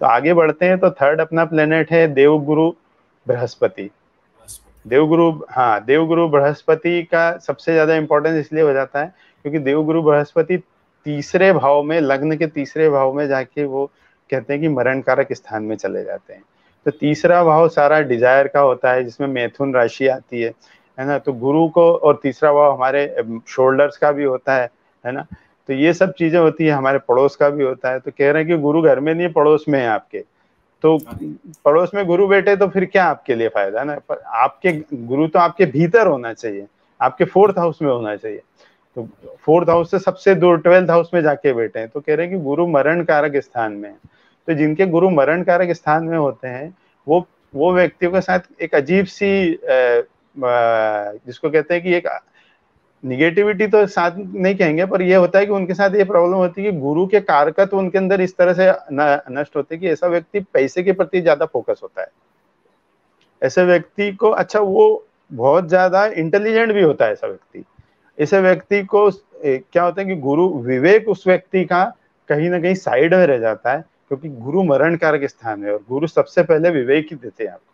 तो आगे बढ़ते हैं तो थर्ड अपना प्लेनेट है देवगुरु बृहस्पति। देवगुरु हाँ देवगुरु बृहस्पति का सबसे ज़्यादा इंपॉर्टेंस इसलिए हो जाता है क्योंकि देवगुरु बृहस्पति तीसरे भाव में लग्न के तीसरे भाव में जाके वो कहते हैं कि मरण कारक स्थान में चले जाते हैं। तो तीसरा भाव सारा डिज़ायर का होता है जिसमें मैथुन राशि आती है है ना? तो गुरु को और तीसरा भाव हमारे शोल्डर्स का भी होता है है ना? तो ये सब चीज़ें होती है हमारे पड़ोस का भी होता है। तो कह रहे हैं कि गुरु घर में नहीं पड़ोस में है आपके। तो पड़ोस में गुरु बैठे तो फिर क्या आपके लिए फ़ायदा है ना? पर आपके गुरु तो आपके भीतर होना चाहिए आपके फोर्थ हाउस में होना चाहिए। तो फोर्थ हाउस से सबसे दूर ट्वेल्थ हाउस में जाके बैठे हैं। तो कह रहे हैं कि गुरु मरण कारक स्थान में है। तो जिनके गुरु मरण कारक स्थान में होते हैं वो वो व्यक्तियों के साथ एक अजीब सी जिसको कहते हैं कि एक निगेटिविटी तो साथ नहीं कहेंगे, पर यह होता है कि उनके साथ ये प्रॉब्लम होती है कि गुरु के कारकत्व तो उनके अंदर इस तरह से नष्ट होते कि ऐसा व्यक्ति पैसे के प्रति ज़्यादा फोकस होता है। ऐसे व्यक्ति को अच्छा वो बहुत ज़्यादा इंटेलिजेंट भी होता है ऐसा व्यक्ति। ऐसे व्यक्ति को क्या होता है कि गुरु विवेक उस व्यक्ति का कहीं ना कहीं साइड में रह जाता है, क्योंकि गुरु मरण कारक स्थान है और गुरु सबसे पहले विवेक ही देते हैं आपको।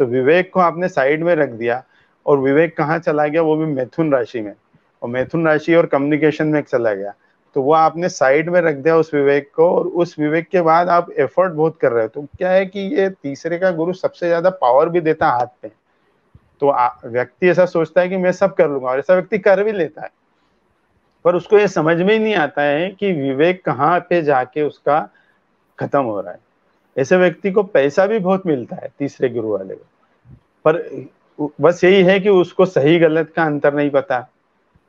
तो विवेक को आपने साइड में रख दिया और विवेक कहाँ चला गया? वो भी मैथुन राशि में। और मैथुन राशि और कम्युनिकेशन में चला गया। तो वो आपने साइड में रख दिया उस विवेक को और उस विवेक के बाद आप एफर्ट बहुत कर रहे हो। तो क्या है कि ये तीसरे का गुरु सबसे ज़्यादा पावर भी देता हाथ पे तो व्यक्ति ऐसा सोचता है कि मैं सब कर लूँगा और ऐसा व्यक्ति कर भी लेता है। पर उसको ये समझ में ही नहीं आता है कि विवेक कहाँ पे जाके उसका खत्म हो रहा है। ऐसे व्यक्ति को पैसा भी बहुत मिलता है तीसरे गुरु वाले को। पर बस यही है कि उसको सही गलत का अंतर नहीं पता।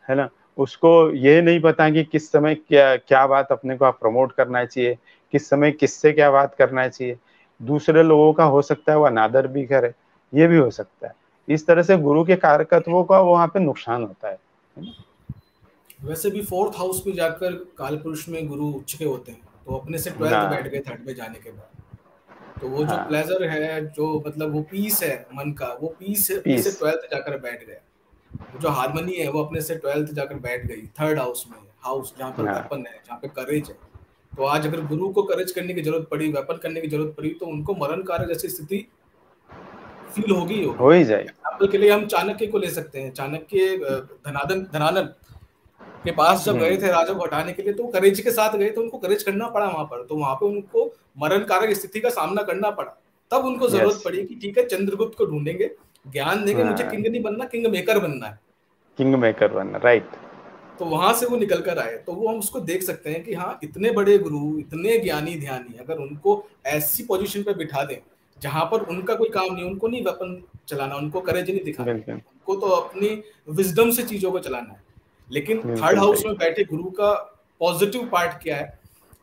है ना? उसको ये नहीं पता कि किस समय क्या क्या बात अपने को आप प्रमोट करना चाहिए किस समय किससे क्या बात करना चाहिए। दूसरे लोगों का हो सकता है वो अनादर भी करे ये भी हो सकता है। इस तरह से गुरु के कारकत्वों का वहाँ पे नुकसान होता है वैसे भी फोर्थ हाउस में जाकर काल पुरुष में गुरु उच्च के होते हैं तो अपने से ट्वेल्थ। बैठ गए थर्ड में जाने के बाद। तो वो जो हाँ। प्लेजर है जो मतलब वो पीस है मन का वो पीस पीस से ट्वेल्थ जाकर बैठ गया। जो हारमोनी है वो अपने से ट्वेल्थ जाकर बैठ गई थर्ड हाउस में हाउस जहाँ पर वेपन हाँ। है जहाँ पे करेज है। तो आज अगर गुरु को करेज करने की ज़रूरत पड़ी वेपन करने की ज़रूरत पड़ी तो उनको मरण कार्य जैसी स्थिति फील होगी हो ही जाए एग्ज़ाम्पल के लिए हम चाणक्य को ले सकते हैं। चाणक्य धनादन धनानंद के पास जब गए हम्म। थे राजा को हटाने के लिए तो करेज के साथ गए तो उनको करेज करना पड़ा वहाँ पर। तो वहाँ पे उनको मरण कारक स्थिति का सामना करना पड़ा। तब उनको ज़रूरत पड़ी कि ठीक है चंद्रगुप्त को ढूंढेंगे। ज्ञान देंगे मुझे किंग हाँ। नहीं बनना किंग मेकर बनना है। किंग मेकर बनना राइट तो वहाँ से वो निकल कर आए। तो वो हम उसको देख सकते हैं कि हाँ इतने बड़े गुरु इतने ज्ञानी ध्यानी अगर उनको ऐसी पोजीशन पे बिठा दें जहाँ पर उनका कोई काम नहीं उनको नहीं वेपन चलाना उनको करेज नहीं दिखाना उनको तो अपनी विजडम से चीज़ों को चलाना है। लेकिन थर्ड हाउस में बैठे गुरु का पॉजिटिव पार्ट क्या है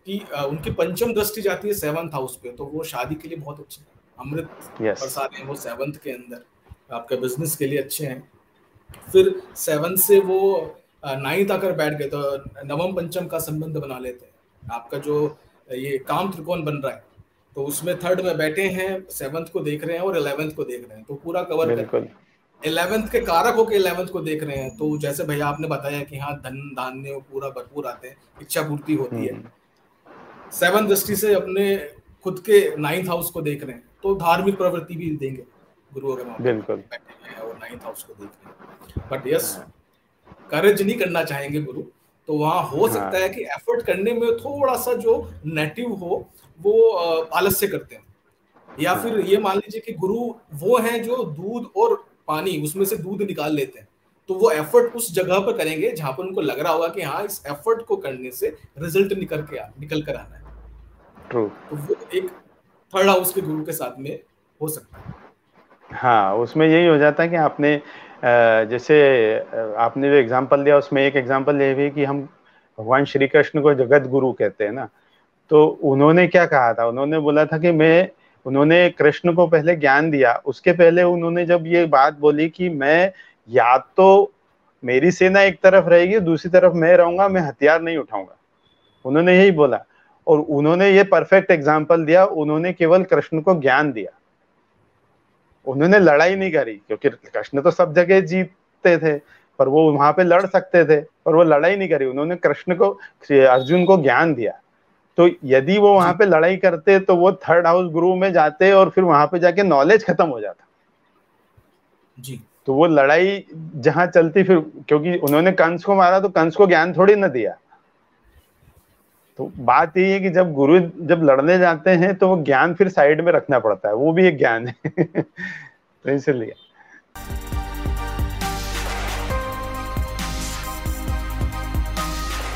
कि उनकी पंचम दृष्टि जाती है सेवंथ हाउस पे तो वो शादी के लिए बहुत अच्छे हैं। अमृत yes. बरसा रहे हैं वो सेवंथ के अंदर। आपके बिज़नेस के लिए अच्छे हैं। फिर सेवन से वो नाइन्थ आकर बैठ गए तो नवम पंचम का संबंध बना लेते हैं। आपका जो ये काम त्रिकोण बन रहा है तो उसमें थर्ड में बैठे हैं सेवंथ को देख रहे हैं और इलेवेंथ को देख रहे हैं तो पूरा कवर कर इलेवेंथ के कारक होकर इलेवेंथ को देख रहे हैं तो जैसे भैया आपने बताया कि हाँ धन धान्य पूरा भरपूर आते हैं इच्छा पूर्ति होती है। Seven hmm. दृष्टि से अपने खुद के नाइन्थ हाउस को देख रहे हैं तो धार्मिक प्रवृत्ति भी देंगे। गुरु अगर बिल्कुल। और नाइन्थ हाउस को देख रहे हैं। बट यस करेज नहीं करना चाहेंगे गुरु। तो वहाँ हो हाँ। सकता है कि एफर्ट करने में थोड़ा सा जो नेटिव हो वो आलस्य करते हैं। या फिर हाँ। ये मान लीजिए कि गुरु वो हैं जो दूध और पानी उसमें से दूध निकाल लेते हैं। तो वो एफर्ट उस जगह पर करेंगे जहाँ पर उनको लग रहा होगा कि हाँ इस एफर्ट को करने से रिज़ल्ट निकल के निकल कर आना है। ट्रू तो वो एक थर्ड हाउस के गुरु के साथ में हो सकता है। हाँ उसमें यही हो जाता है कि आपने जैसे आपने जो एग्जांपल दिया, उसमें एक एग्जांपल ये भी कि हम भगवान श्री कृष्ण को जगत गुरु कहते हैं ना। तो उन्होंने क्या कहा था? उन्होंने बोला था कि मैं, उन्होंने कृष्ण को पहले ज्ञान दिया। उसके पहले उन्होंने जब ये बात बोली कि मैं, या तो मेरी सेना एक तरफ़ रहेगी दूसरी तरफ़ मैं रहूँगा, मैं हथियार नहीं उठाऊँगा। उन्होंने यही बोला। और उन्होंने ये परफेक्ट एग्ज़ाम्पल दिया, उन्होंने केवल कृष्ण को ज्ञान दिया। उन्होंने लड़ाई नहीं करी क्योंकि कृष्ण तो सब जगह जीतते थे पर वो वहाँ पे लड़ सकते थे पर वो लड़ाई नहीं करी। उन्होंने कृष्ण को अर्जुन को ज्ञान दिया। तो यदि वो वहाँ पे लड़ाई करते तो वो थर्ड हाउस गुरु में जाते और फिर वहाँ पे जाके नॉलेज खत्म हो जाता। जी। तो वो लड़ाई जहाँ चलती फिर क्योंकि उन्होंने कंस को मारा तो कंस को ज्ञान थोड़ी ना दिया। तो बात यही है कि जब गुरु जब लड़ने जाते हैं तो वो ज्ञान फिर साइड में रखना पड़ता है। वो भी एक ज्ञान है। तो इसलिए।